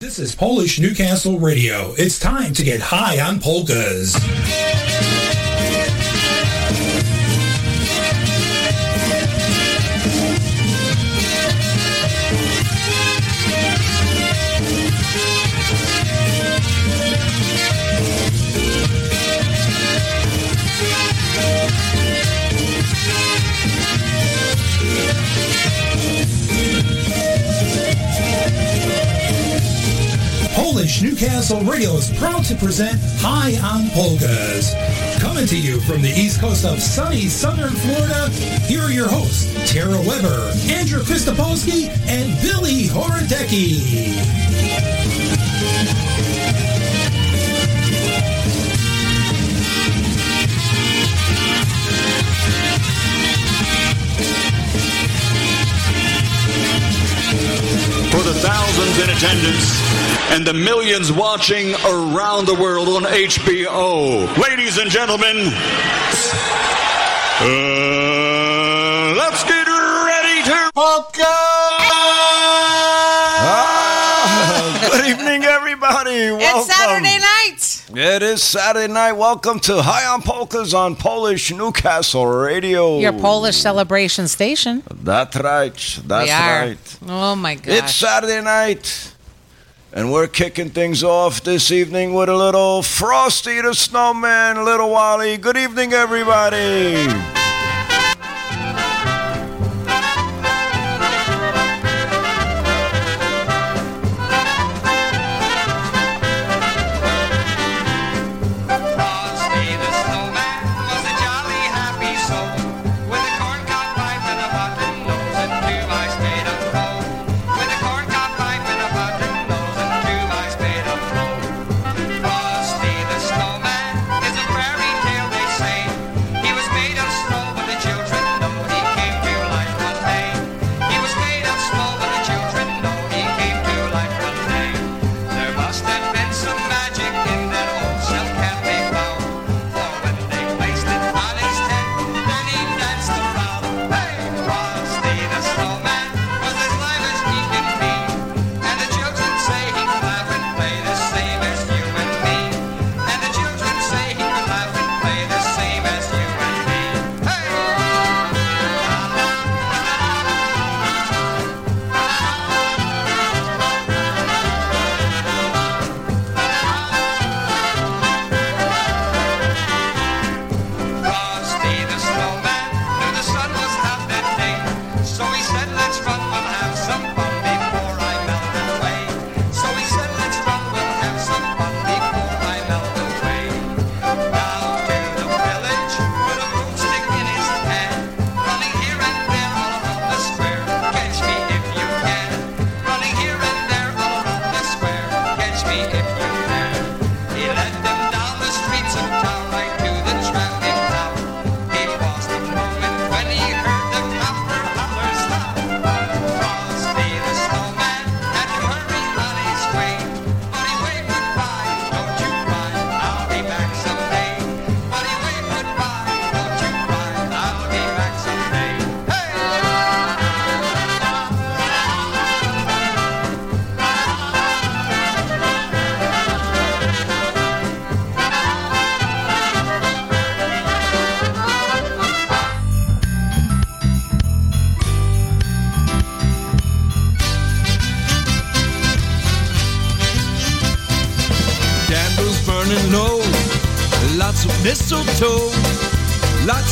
This is Polish Newcastle Radio. It's time to get high on polkas. Newcastle Radio is proud to present High on Polkas. Coming to you from the east coast of sunny southern Florida, here are your hosts, Tara Weber, Andrew Kristopolsky, and Billy Horodecki. Thousands in attendance and the millions watching around the world on HBO. Ladies and gentlemen, uh, let's get ready to Ah, good evening, everybody. Welcome. It's Saturday night. It is Saturday night. Welcome to High on Polkas on Polish Newcastle Radio. Your Polish celebration station. That's right. That's right. Oh my God. It's Saturday night, and we're kicking things off this evening with a little Frosty the Snowman, Little Wally. Good evening, everybody.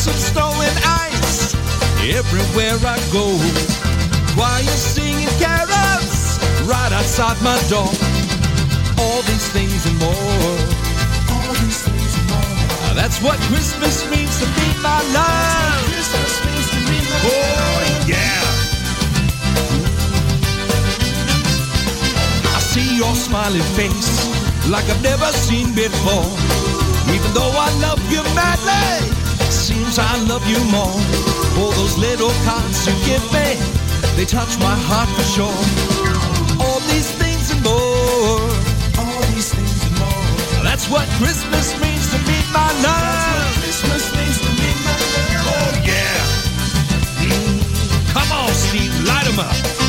Lots of and ice everywhere I go. Choir singing carols right outside my door. All these things and more. All these things and more. That's what Christmas means to me, my love. Christmas means to me, my Oh yeah. I see your smiling face like I've never seen before. Even though I love you madly, I love you more. For those little cards you give me, they touch my heart for sure. All these things and more. All these things and more. That's what Christmas means to me, my love. That's what Christmas means to me, my love. Oh yeah. Mm. Come on, Steve, light 'em up.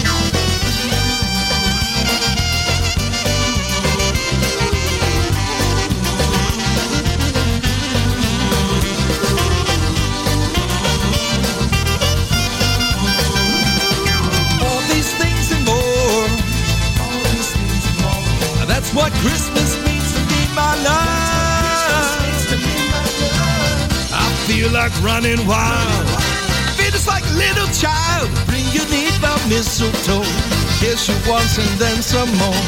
That's what Christmas means to me, my love. I feel like running wild. Feel just like a little child. Bring you neat the mistletoe. Kiss you once and then some more.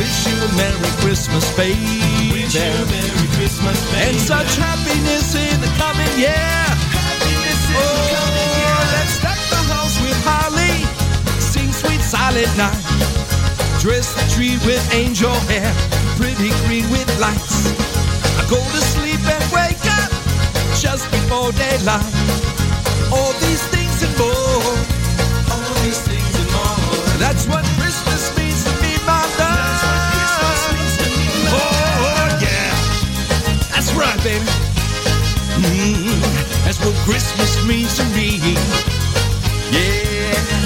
Wish you a Merry Christmas, baby. Wish you a Merry Christmas, baby. And such happiness in the coming year. Happiness in oh, the coming year. Let's deck the house with holly. Sing sweet silent night. Dress tree with angel hair. Pretty green with lights. I go to sleep and wake up just before daylight. All these things and more. All these things and more. That's what Christmas means to me, my love. That's what Christmas means to me, my Oh, yeah. That's right, baby. Mm, that's what Christmas means to me. Yeah.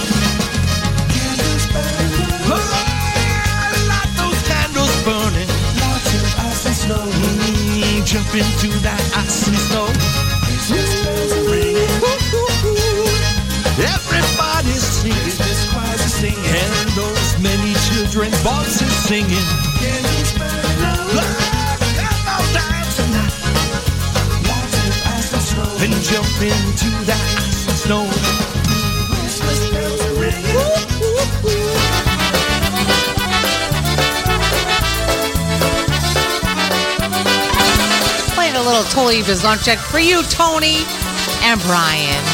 Jump into that and snow. Everybody's singing. This choir's singing. And those many children voices singing. Come on tonight. And jump into that and snow. Little Totally Bizarre check for you, Tony and Brian.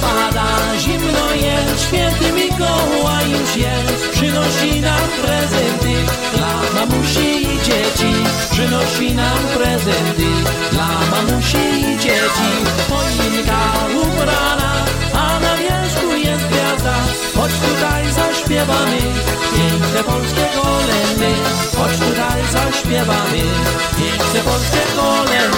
Pada, zimno jest, święty Mikołaj już jest. Przynosi nam prezenty dla mamusi i dzieci. Przynosi nam prezenty dla mamusi i dzieci. Choinka ubrana, Chodź tutaj zaśpiewamy piękne polskie kolendy. Chodź tutaj zaśpiewamy piękne polskie kolendy.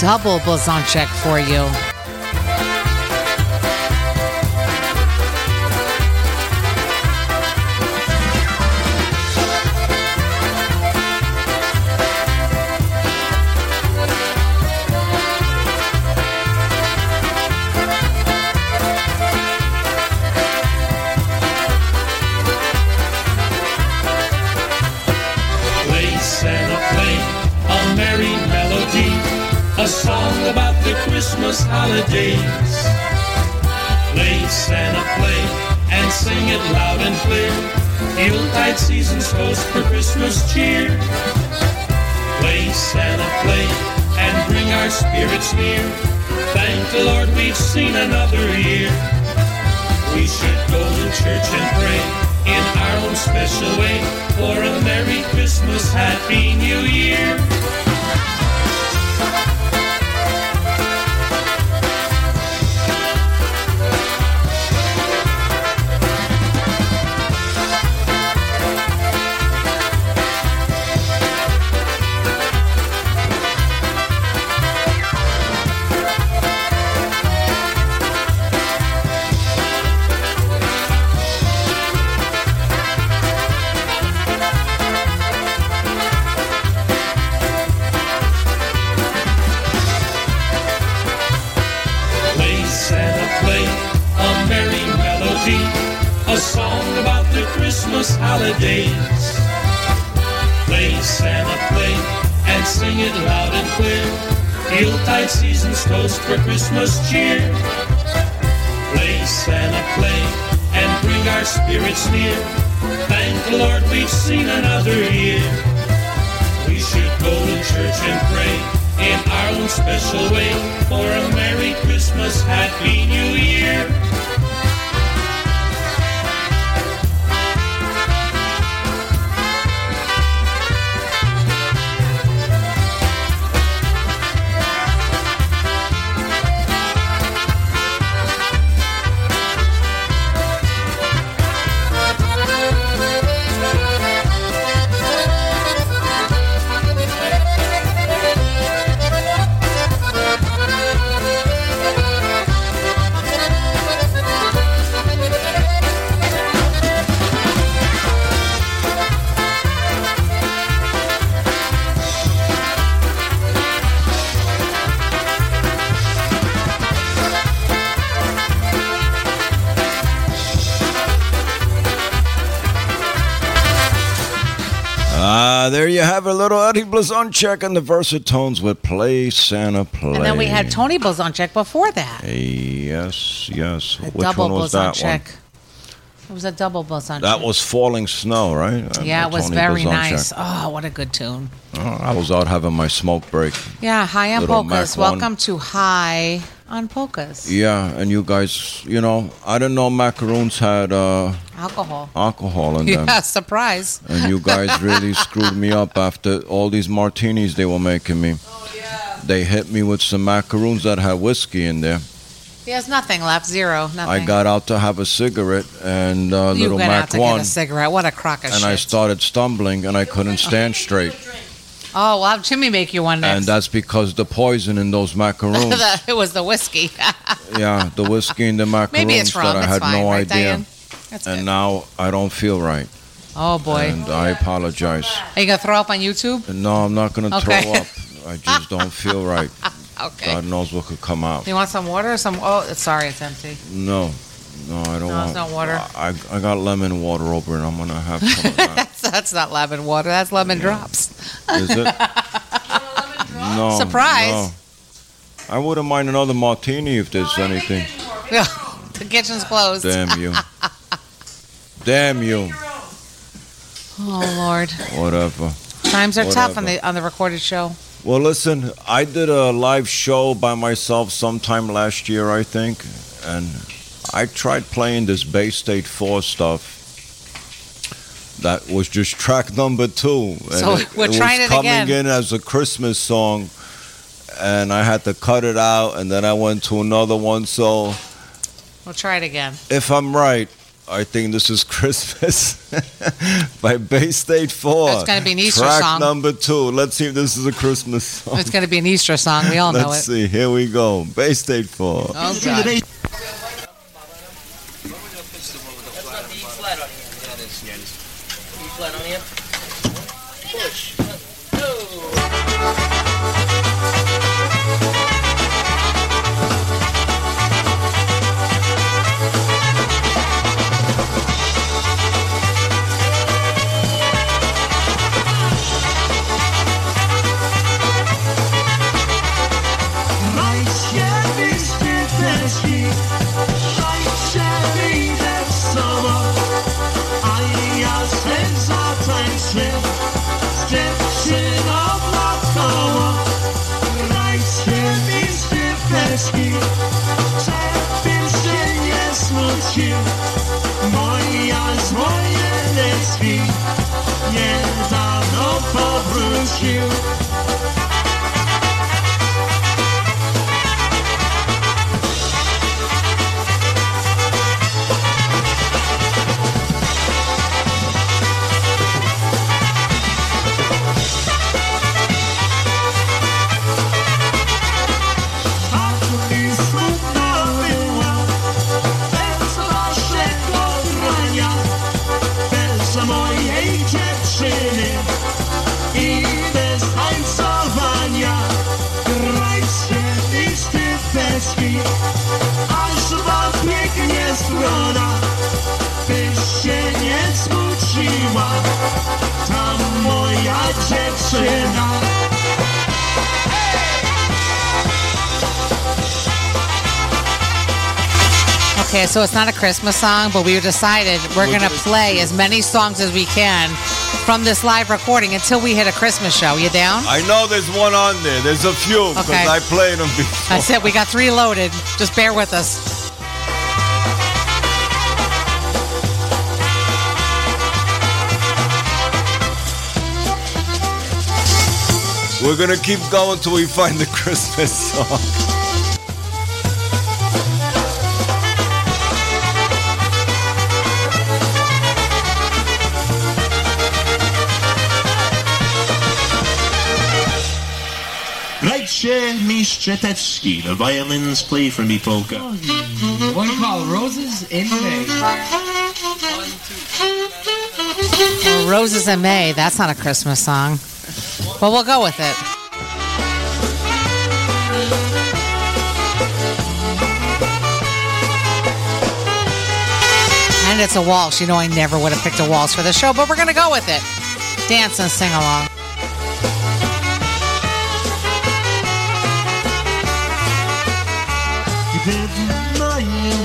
Double boson check for you. Christmas holidays. Play Santa play and sing it loud and clear. Yuletide season's host for Christmas cheer. Play Santa play and bring our spirits near. Thank the Lord we've seen another year. We should go to church and pray in our own special way for a Merry Christmas, Happy New Year. Toast for Christmas cheer. Play Santa play and bring our spirits near. Thank the Lord we've seen another Eddie and the Versatones with Play Santa Play. And then we had Tony Blazonczyk before that. Yes, yes. A Which double one was that one? It was a double Blazonczyk. That was Falling Snow, right? Uh, yeah, it was Tony very Blazonczyk. nice. Oh, what a good tune. Oh, I was out having my smoke break. Yeah, High on Little Polkas. Mac. Welcome to High on Polkas. Yeah, and you guys, you know, I didn't know macaroons had uh, Alcohol. alcohol them. Yeah, surprise. And you guys really screwed me up after all these martinis they were making me. Oh yeah. They hit me with some macaroons that had whiskey in there. He has nothing left. Zero. Nothing. I got out to have a cigarette and uh, you little went out to one, get a cigarette. What a crock of and shit. I started stumbling and I couldn't stand straight. oh, well, have Jimmy make you one next. And that's because the poison in those macaroons. It was the whiskey. yeah, the whiskey and the macaroons Maybe it's wrong. that I It's had fine, no right, idea. Diane? That's and good. now I don't feel right. Oh boy. And I apologize. Are you gonna throw up on YouTube? No, I'm not going to Okay. throw up. I just don't feel right. Okay. God knows what could come out. You want some water? or Some? Oh, sorry, it's empty. No, no, I don't No, want. it's not water. I, I got lemon water over and I'm going to have some of that. That's that's not lemon water. That's lemon drops. Is it? No. Surprise. No. I wouldn't mind another martini if there's anything. the kitchen's closed. Damn you. Damn you. Oh Lord, Whatever. times are tough on the on the recorded show. Well, listen, I did a live show by myself sometime last year, I think, and I tried playing this Bay State 4 stuff. That was just track number two. And So we're trying was it coming again. in as a Christmas song, and I had to cut it out, and then I went to another one. So We'll try it again. if I'm right, I think this is Christmas by Bay State 4. It's gonna be an Easter track song. number two. Let's see if this is a Christmas song. It's going to be an Easter song. We all know it. Let's see. Here we go. Bay State 4. Oh God. So it's not a Christmas song, but we decided we're going to play as many songs as we can from this live recording until we hit a Christmas show. You down? I know there's one on there. There's a few because Okay. I played them before. I said we got three loaded. Just bear with us. We're gonna keep going till we find the Christmas song. Grajcie mistrzetewski, the violins play for me polka. One called Roses in May. Well, Roses in May. That's not a Christmas song. But we'll go with it. And it's a waltz. You know, I never would have picked a waltz for the show, but we're going to go with it. Dance and sing along. きれない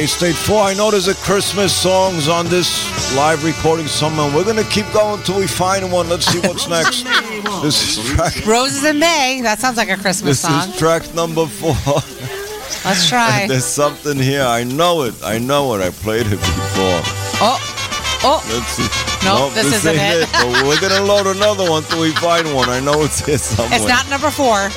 go, little Bay State 4. I know there's a Christmas songs on this live recording somewhere. We're gonna keep going till we find one. Let's see what's next. This is track. Roses in May. That sounds like a Christmas This song. This is track number four. Let's try. There's something here. I know it. I know it. I played it before. Oh, oh. Let's see. Nope, this isn't ain't it. But we're gonna load another one till we find one. I know it's here somewhere. It's not number four.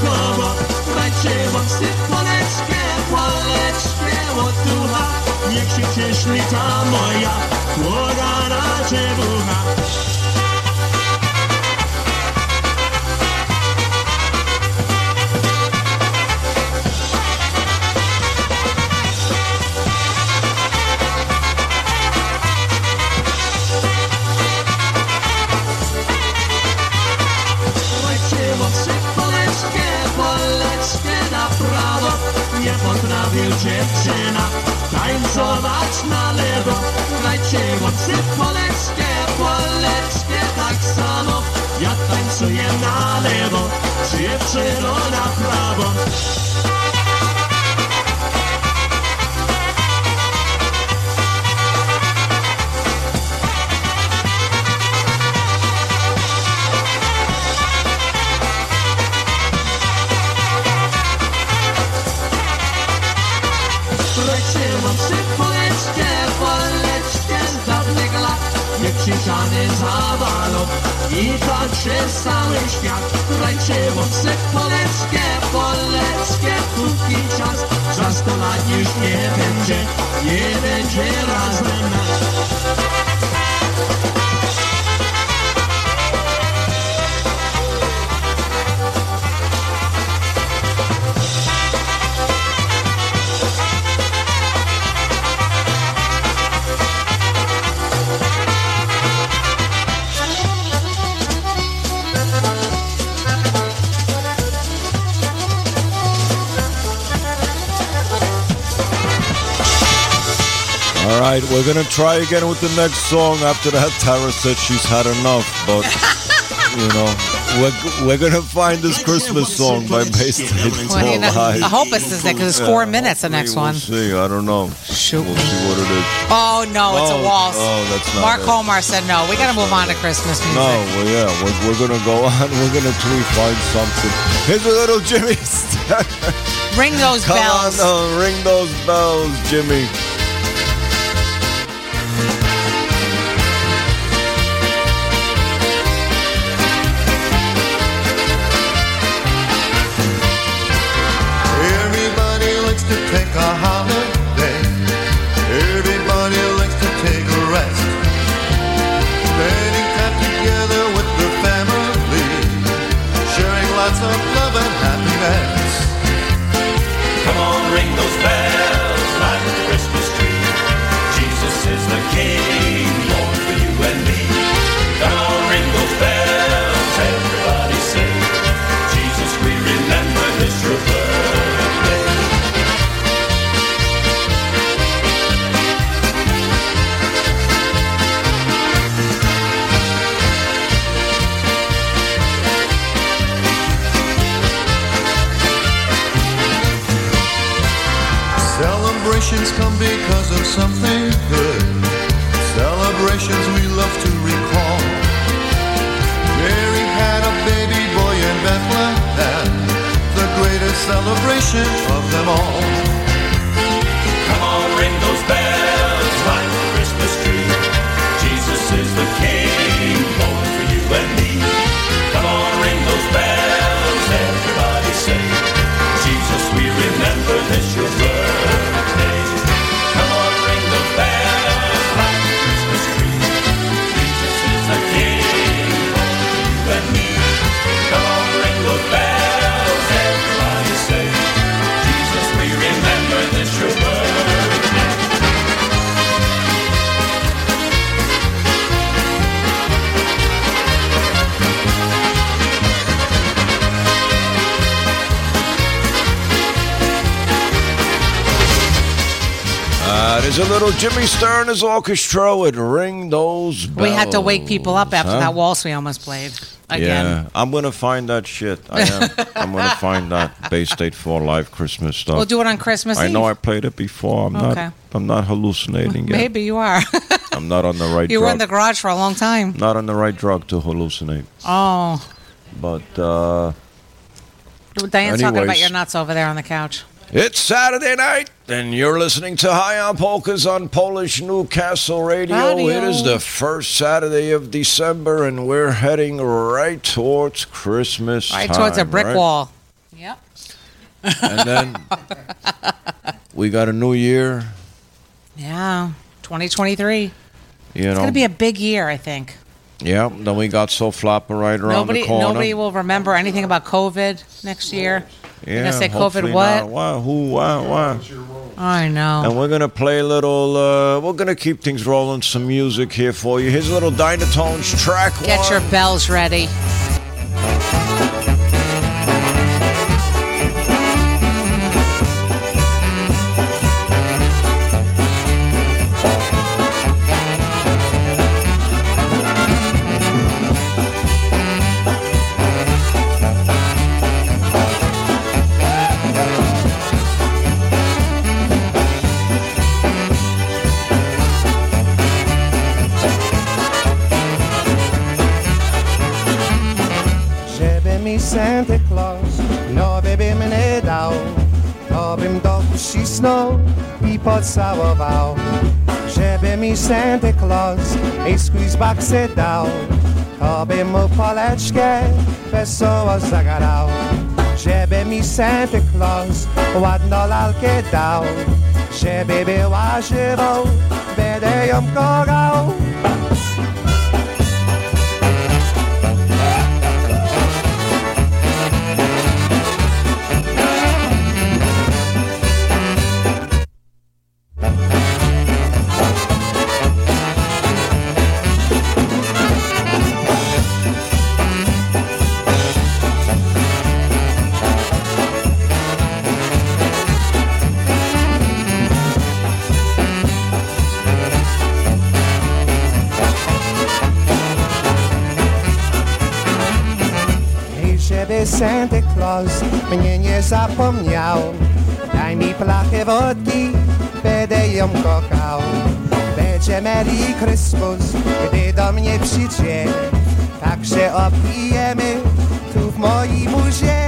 Wokoło Dajcie mocy poleczkę, poleczkę od ducha Niech się cieszy ta moja błogana dziewucha powie dziewczyna. Tańcować na lewo. Dajcie łapce poleczkę, poleczkę tak samo. Ja tańcuję na lewo, dziewczyno na prawo? Niekrzyżany zawalą i tańczy cały świat. Wróciłam się poleczkę, poleczkę, póki czas. Za już nie będzie, nie będzie razem nas right, we're gonna try again with the next song. After that, Tara said she's had enough, but you know, we're we're gonna find this Christmas song by Bay State Well, you know, Live. I hope it's this because it's four minutes. The next we'll one. see. I don't know. Shoot We'll see what it is. Oh no, it's Oh, a waltz. oh, that's not Mark it. Holmar said no. We got to move on to Christmas music. No, well, yeah, we're, we're gonna go on. We're gonna tweet find something. Here's a little Jimmy. Sturr. Ring those Come bells. on, uh, ring those bells, Jimmy. Uh, there's a little Jimmy Sturr his orchestra would Ring Those Bells. We had to wake people up after Huh? that waltz we almost played again. Yeah, I'm gonna find that shit. I am. I'm gonna find that Bay State for Live Christmas stuff. We'll do it on Christmas I Eve. know I played it before. I'm Okay. not. I'm not hallucinating yet. Maybe you are. I'm not on the right you were in the garage for a long time. not on the right drug to hallucinate. Oh, But uh, Diane's talking about your nuts over there on the couch. It's Saturday night, and you're listening to High on Polkas on Polish Newcastle Radio. Radio. It is the first Saturday of December, and we're heading right towards Christmas. Right towards a brick right? wall. Yep. And then we got a new year. Yeah. 2023. You It's know. going to be a big year, I think. yeah. Then we got SoFlaPA right around Nobody the corner. nobody will remember anything about COVID next year. Yeah, going to say hopefully COVID what? not. Why? Who? Why? Why? I know. And we're gonna play a little. Uh, we're gonna keep things rolling. Some music here for you. Here's a little Dynatones track. Get one. your bells ready. i pocałował Żeby mi Santa Claus i squeezeboxy dał. To bym mu poleczkę wesoło zagarał Żeby mi Santa Claus ładną lalkę dał. Żeby była żywą, będę ją kochał. zapomniał. Daj mi plachę wodki, będę ją kochał. Będzie Merry Christmas, gdy do mnie przyjdzie. Tak się opijemy tu w moim łzie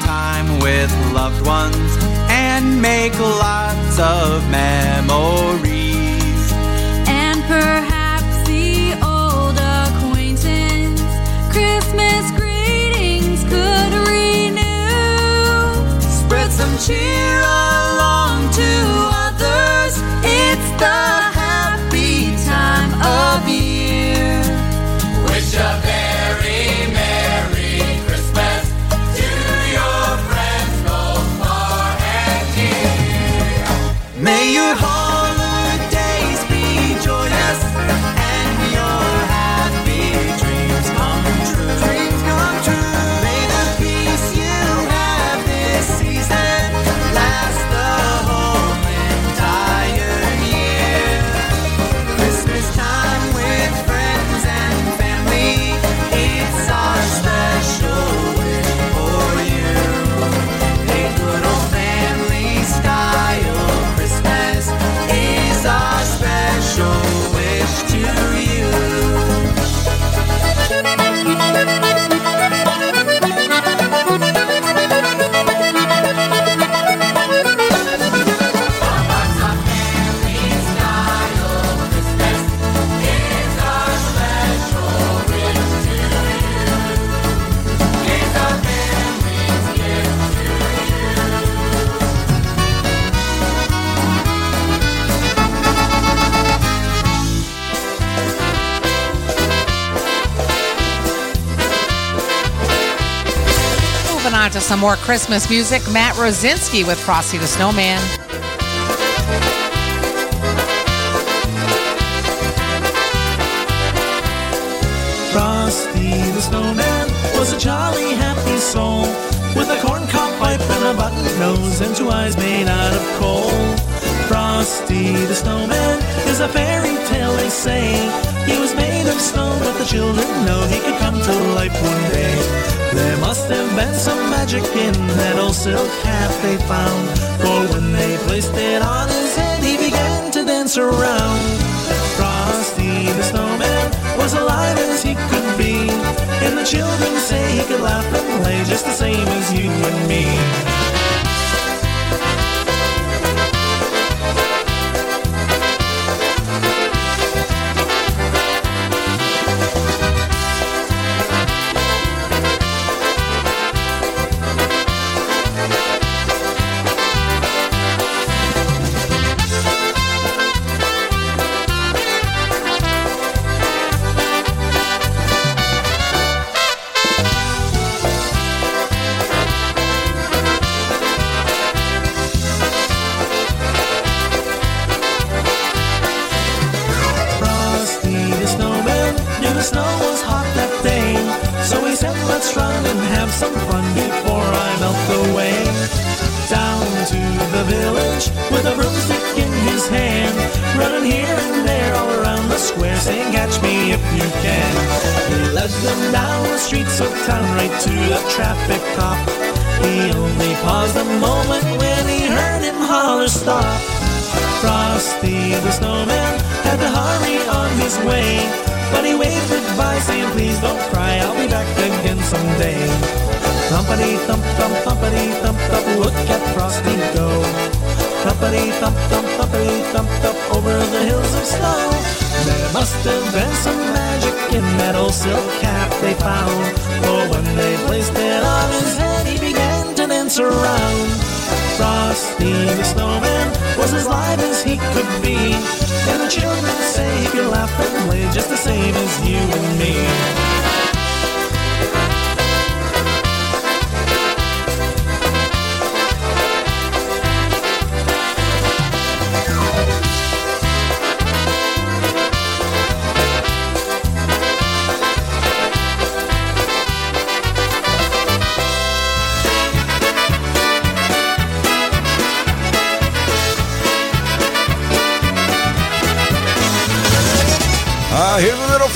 time with loved ones and make lots of memories. And perhaps the old acquaintance Christmas greetings could renew. Spread some cheer along to others. It's the some more Christmas music. Matt Rosinski with Frosty the Snowman. Frosty the Snowman was a jolly, happy soul with a corncob pipe and a button nose and two eyes made out of coal. Frosty the Snowman is a fairy tale, they say. He was made of snow, but the children know he could come to life one day. There must have been some magic in that old silk hat they found. For when they placed it on his head, he began to dance around. Frosty the Snowman was alive as he could be. And the children say he could laugh and play just the same as you and me. Thump thump thumpity thump thump over the hills of snow. There must have been some magic in that old silk cap they found. For when they placed it on his head, he began to dance around. Frosty the snowman was as live as he could be. And the children say he could laugh and play just the same as you and me.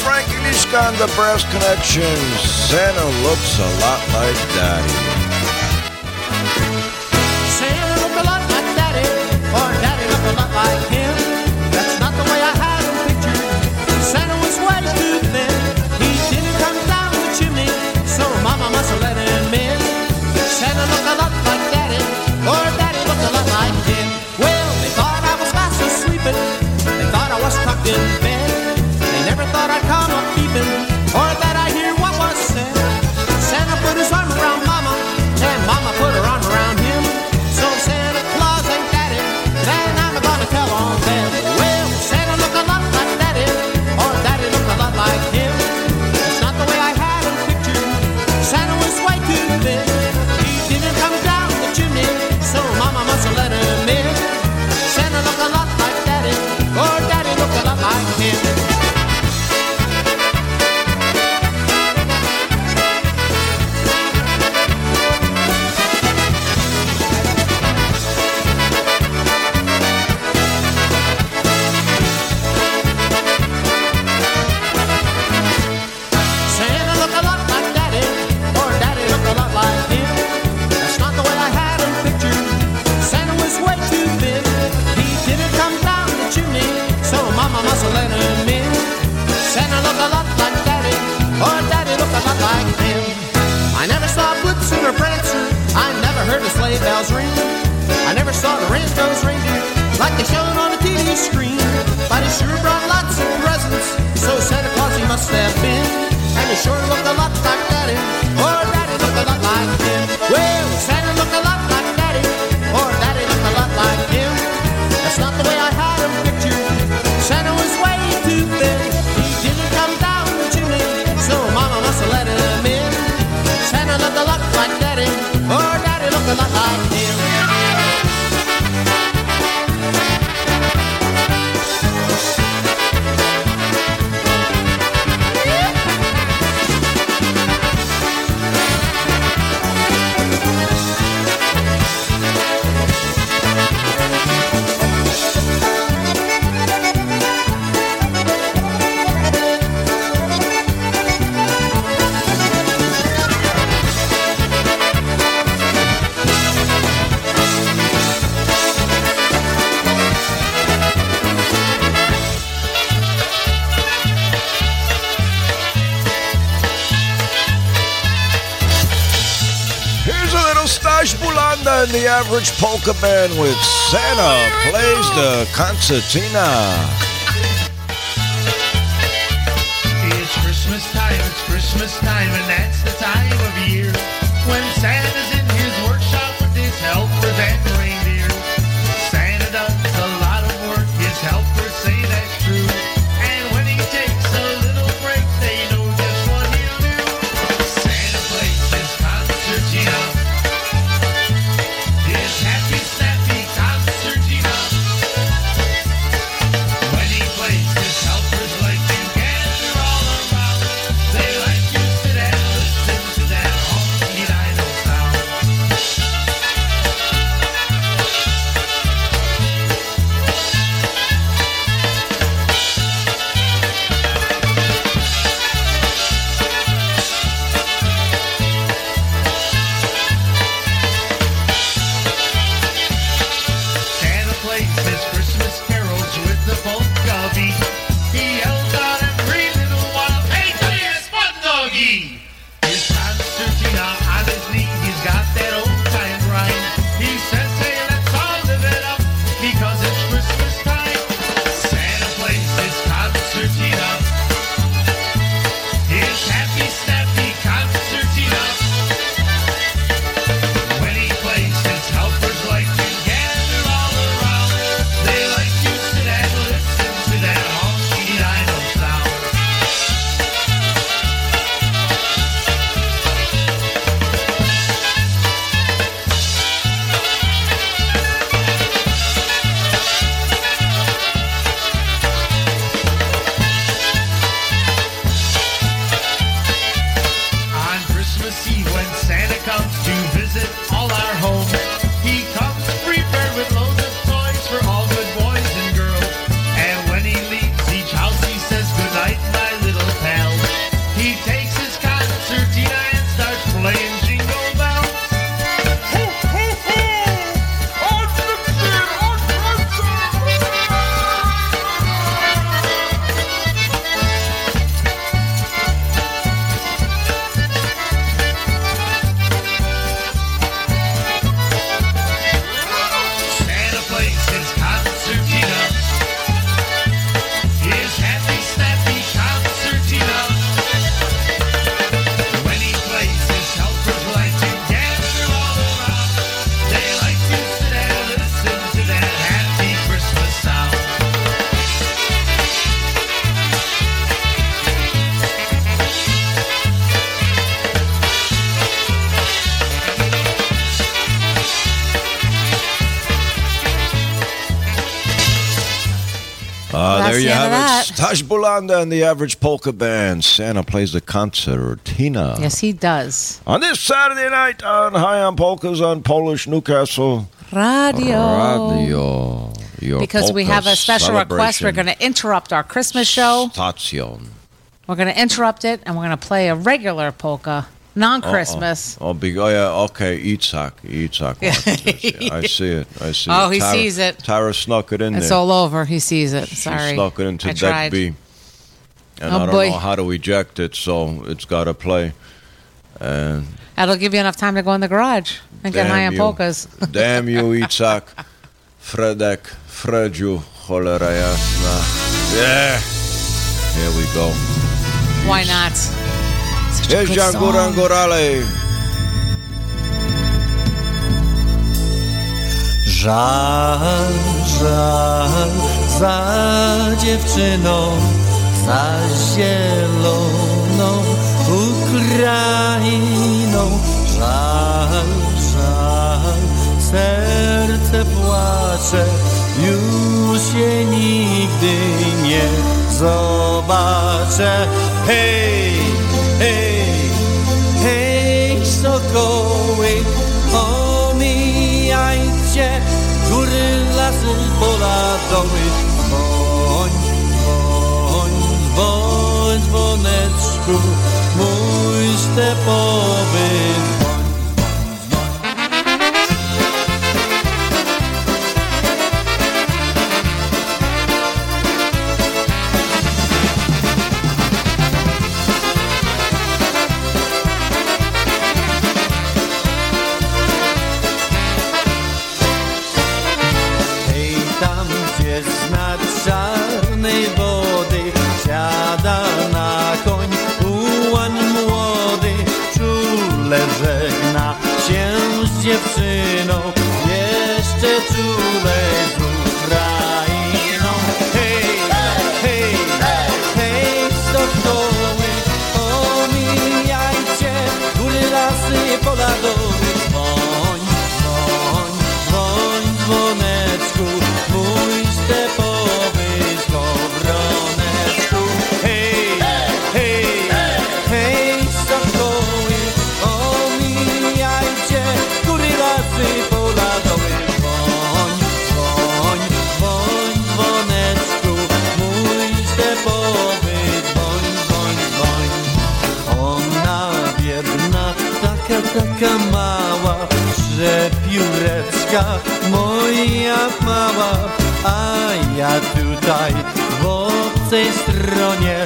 Frankie Liska on the Brass Connection. Santa looks a lot like Daddy. Santa looked a lot like Daddy, or Daddy looked a lot like him. That's not the way I had him pictured. Santa was way too thin. He didn't come down the chimney, so Mama must have let him in. Santa looked a lot like Daddy, or Daddy looked a lot like him. Well, they thought I was fast asleep. They thought I was tucked in Stash Bulanda and the average polka band with Santa plays the concertina. Stash and the average polka band. Santa plays the concertina. Yes, he does. On this Saturday night on High on Polkas on Polish Newcastle Radio. Radio. Your Because we have a special request. We're going to interrupt our Christmas show. Station. We're going to interrupt it, and we're going to play a regular polka, non-Christmas. Oh, big, oh yeah, okay. Itzhak. Itzhak. Yeah, I see it. I see Oh, it. he Tara, sees it. Tara snuck it in It's there. all over. He sees it. She Sorry. snuck it into I deck tried. B. And Oh, I don't boy. know how to eject it, so it's got to play. And That'll give you enough time to go in the garage and get high on polkas. damn you, Itzhak. Fredek, Fredziu, cholera jasna. Yeah. Here we go. Why not? Such a Here's good song. Gorale. Żal, żal za dziewczyną, za zieloną Ukrainą. Żal, żal, serce płacze, już się nigdy nie zobaczę. Hej, hej, hej, sokoły, omijajcie, góry, lasy, pola, domy. Muiste poveri dziewczyną, jeszcze czulej Polska, moja mała, a ja tutaj w obcej stronie.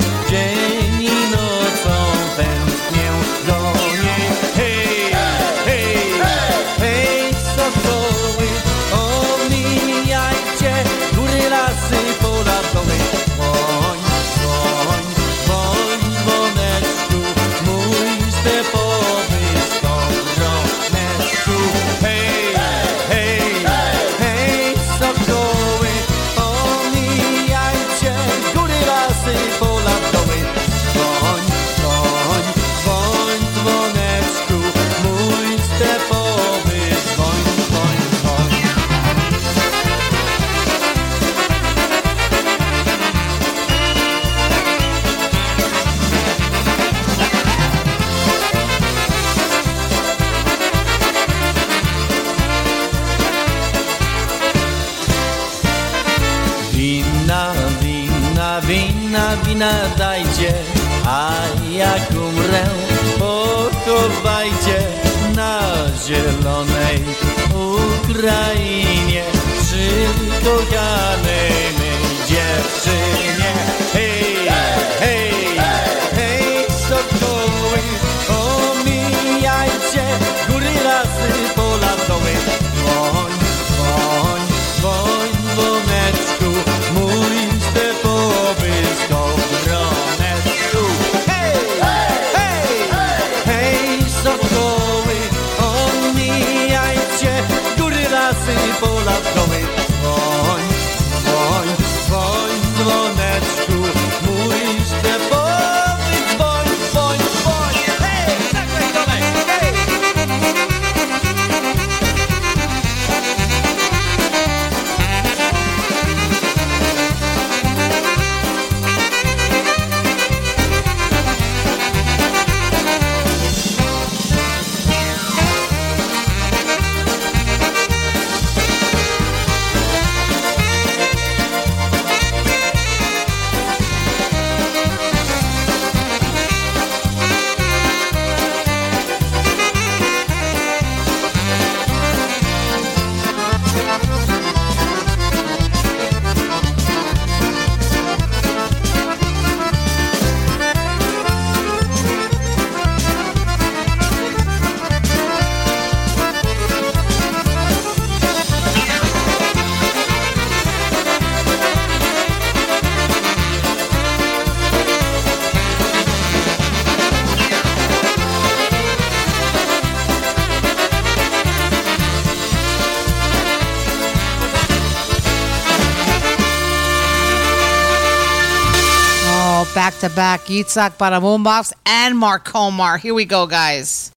Yitzhak Bada Boombox, and Mark Komar. Here we go, guys.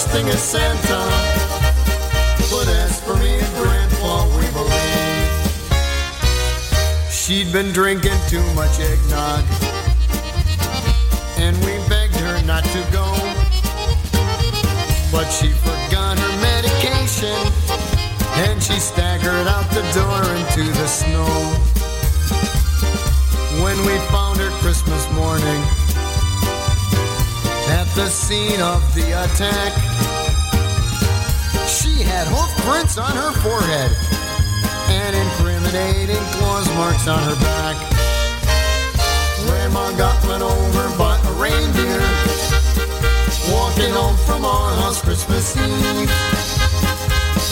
Such thing as Santa, but as for me and Grandpa, we believe. She'd been drinking too much eggnog, and we begged her not to go. But she forgot her medication, and she staggered out the door into the snow. When we found her Christmas morning the scene of the attack, she had hoof prints on her forehead and incriminating claws marks on her back. Grandma got run over by a reindeer walking home from our house Christmas Eve.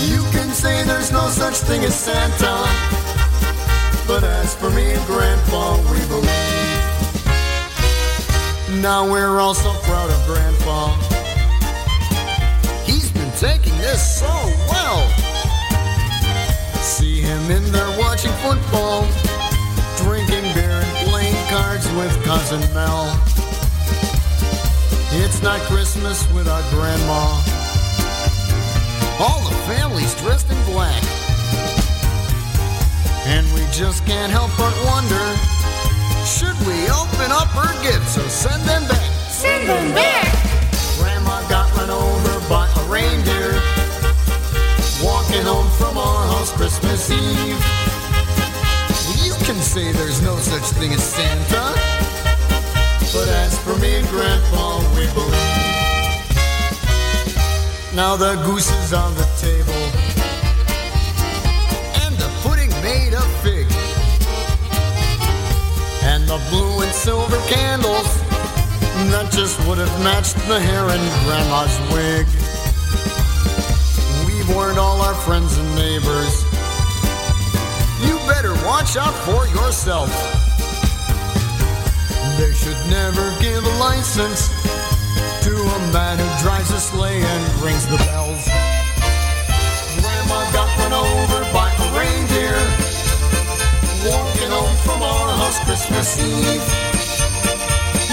You can say there's no such thing as Santa, but as for me and Grandpa, we believe. Now we're all so proud of Grandpa. He's been taking this so well. See him in there watching football, drinking beer and playing cards with cousin Mel. It's not Christmas without Grandma. All the family's dressed in black. And we just can't help but wonder her gifts or send them back? Send them back. Grandma got run over by a reindeer walking home from our house Christmas Eve. You can say there's no such thing as Santa, but as for me and Grandpa, we believe. Now the goose is on the table, blue and silver candles that just would have matched the hair in Grandma's wig. We've warned all our friends and neighbors. You better watch out for yourself. They should never give a license to a man who drives a sleigh and rings the bells. Grandma got run over from our house Christmas Eve.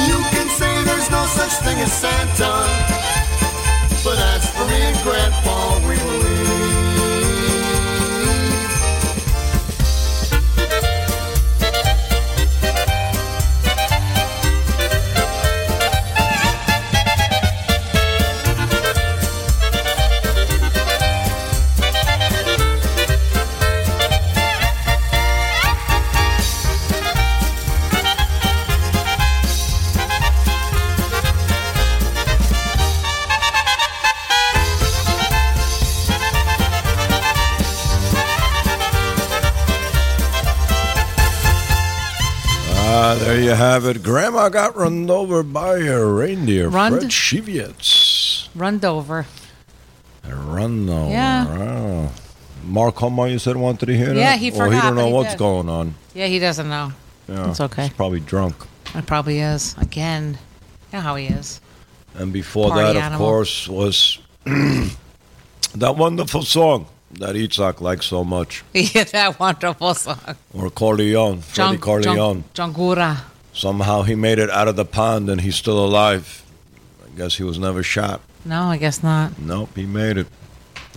You can say there's no such thing as Santa, but as for me and Grandpa, Grandma got run over by a reindeer. Runned? Fred Shivitz. Runned over. Run over. Yeah. Oh. Mark Homer, you said wanted to hear that? Yeah, he Or he don't know he what's did. going on. Yeah, he doesn't know. Yeah, It's okay. He's probably drunk. It probably is. Again. You know how he is. And before Party that, of course, was that wonderful song that Itzhak likes so much. Yeah, that wonderful song. Or Corleone, Freddie Junk- Corleone. Somehow he made it out of the pond and he's still alive. I guess he was never shot. No, I guess not. Nope, he made it.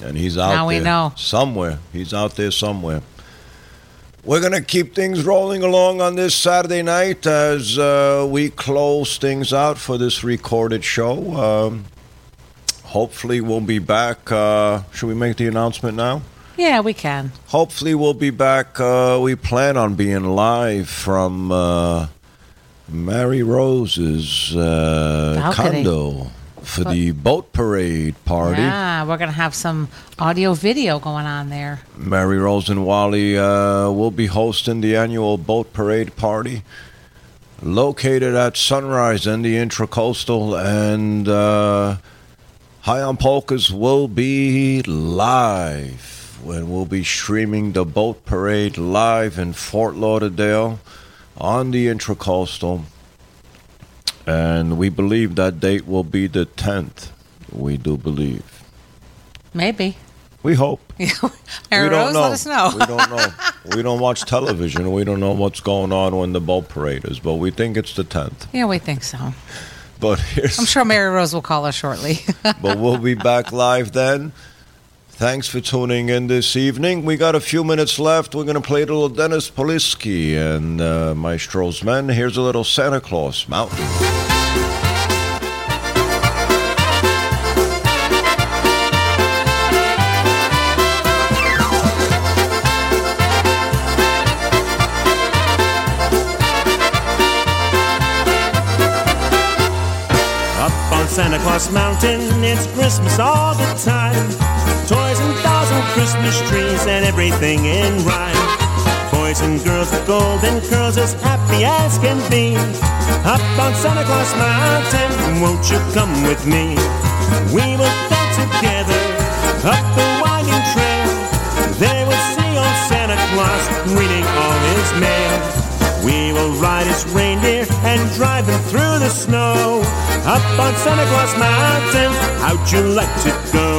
And he's out Now we know. Somewhere. He's out there somewhere. We're going to keep things rolling along on this Saturday night as uh, we close things out for this recorded show. Um, hopefully, we'll be back. Uh, should we make the announcement now? Yeah, we can. Hopefully, we'll be back. Uh, we plan on being live from uh, Mary Rose's uh, condo for But- the boat parade party. Yeah, we're going to have some audio video going on there. Mary Rose and Wally uh, will be hosting the annual boat parade party located at Sunrise and the Intracoastal. And uh, High on Polkas will be live when we'll be streaming the boat parade live in Fort Lauderdale on the Intracoastal. And we believe that date will be the 10th. We do believe. Maybe. We hope. Mary we don't Rose, know. let us know. we don't know. We don't watch television. We don't know what's going on when the boat parade is, but we think it's the 10th. yeah, we think so. But here's I'm sure Mary Rose will call us shortly. but we'll be back live then. Thanks for tuning in this evening. We got a few minutes left. We're going to play a little Dennis Polisky and uh, Maestro's Men. Here's a little Santa Claus Mountain. Santa Claus Mountain, it's Christmas all the time. Christmas trees and everything in rhyme. Boys and girls with golden curls as happy as can be. Up on Santa Claus Mountain, won't you come with me? We will go together up the winding trail. There we'll see old Santa Claus reading all his mail. We will ride his reindeer and drive him through the snow. Up on Santa Claus Mountain, how'd you like to go?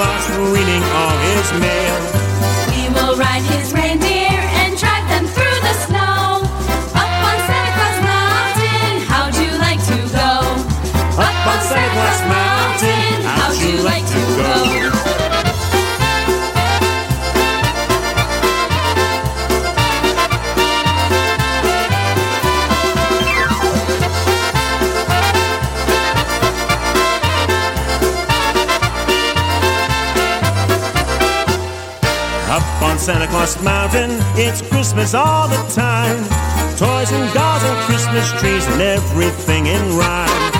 Santa Claus all his mail. We will ride his reindeer and drive them through the snow. Up on Santa Claus Mountain, how'd you like to go? Up on Santa Claus Mountain, how'd you like to go? Up on Santa Claus Mountain, it's Christmas all the time. Toys and dolls and Christmas trees and everything in rhyme.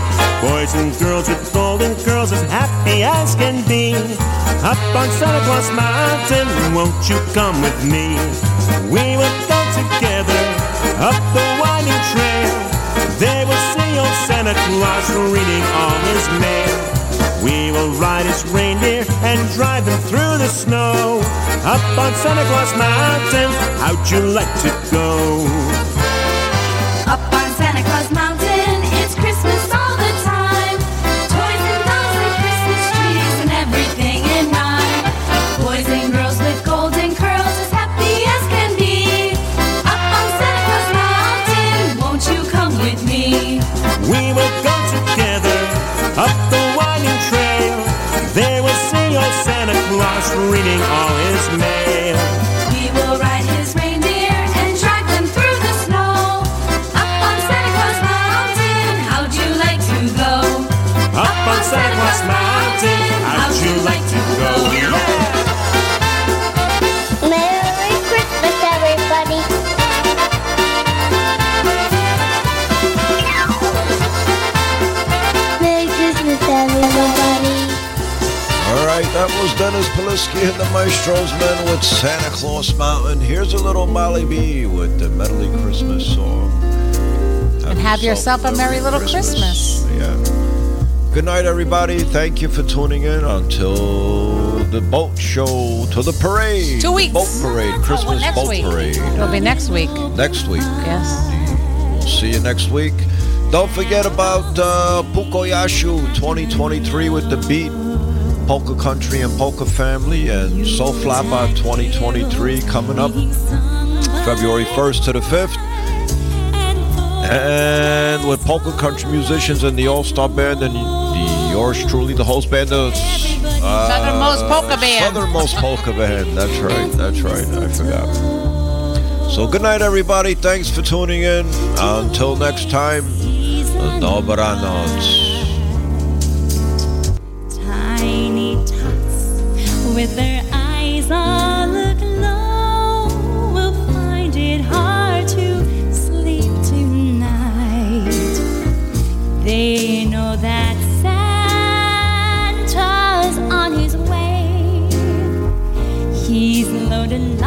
Boys and girls with golden curls as happy as can be. Up on Santa Claus Mountain, won't you come with me? We will go together up the winding trail. There we'll see old Santa Claus reading all his mail. We will ride his reindeer and drive him through the snow. Up on Santa Claus Mountain, how'd you like to go? Up on Santa Claus Mountain, reading all his mail. We will ride his reindeer and drive them through the snow. Up on Santa Claus Mountain, how'd you like to go? Up on Santa Claus Mountain, how'd you like to go? That was Dennis Polisky and the Maestro's Men with Santa Claus Mountain. Here's a little Molly B with the medley Christmas song. and have yourself a merry little Christmas. Yeah. Good night, everybody. Thank you for tuning in until the boat show, to the parade. Two weeks. Boat parade, Christmas next boat week. parade. It'll be next week. Next week. Yes. See you next week. Don't forget about uh, Pukoyashu 2023 with the beat, Polka Country and Polka Family, and SoFlaPA 2023 coming up February 1st to the 5th. And with polka country musicians and the All Star Band and the yours truly, the host band, the uh, Southernmost Polka Band. Southernmost Polka Band. That's right. That's right. I forgot. So good night, everybody. Thanks for tuning in. Until next time, dobranoc. With their eyes on the glow will find it hard to sleep tonight. They know that Santa's on his way. He's loaded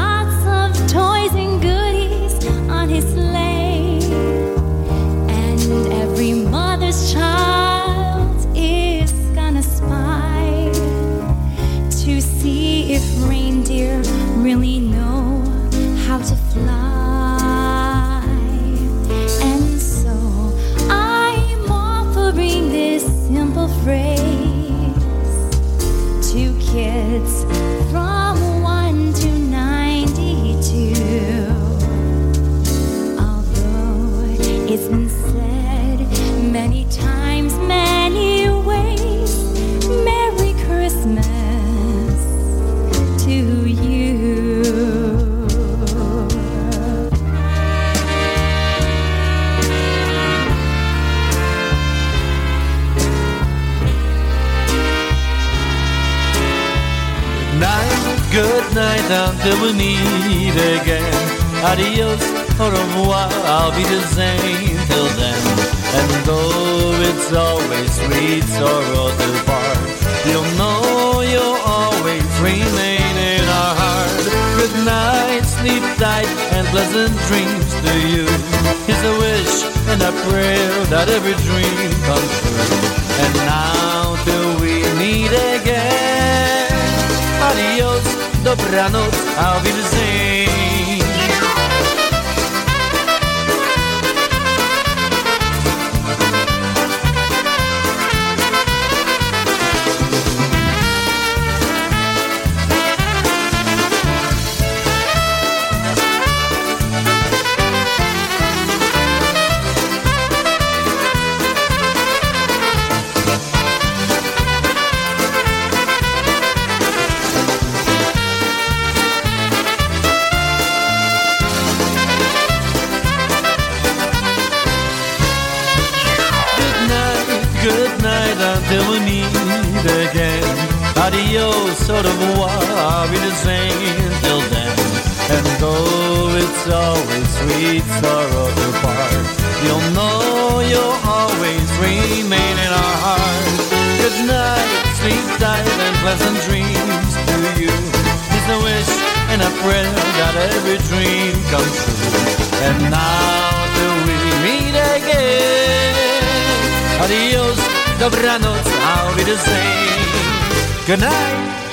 good night until we meet again. Adios, au revoir, I'll be the same till then. And though it's always sweet sorrow to part, you'll know you'll always remain in our heart. Good night, sleep tight, and pleasant dreams to you. It's a wish and a prayer that every dream comes true. And now till we meet again. Adios, dobranoc, I'll be Revoir, I'll be the same till then. And though it's always sweet sorrow to part, you'll know you'll always remain in our heart. Good night, sleep tight and pleasant dreams to you. It's a wish and a prayer that every dream comes true. And now till we meet again. Adios, dobranoc, I'll be the same. Good night.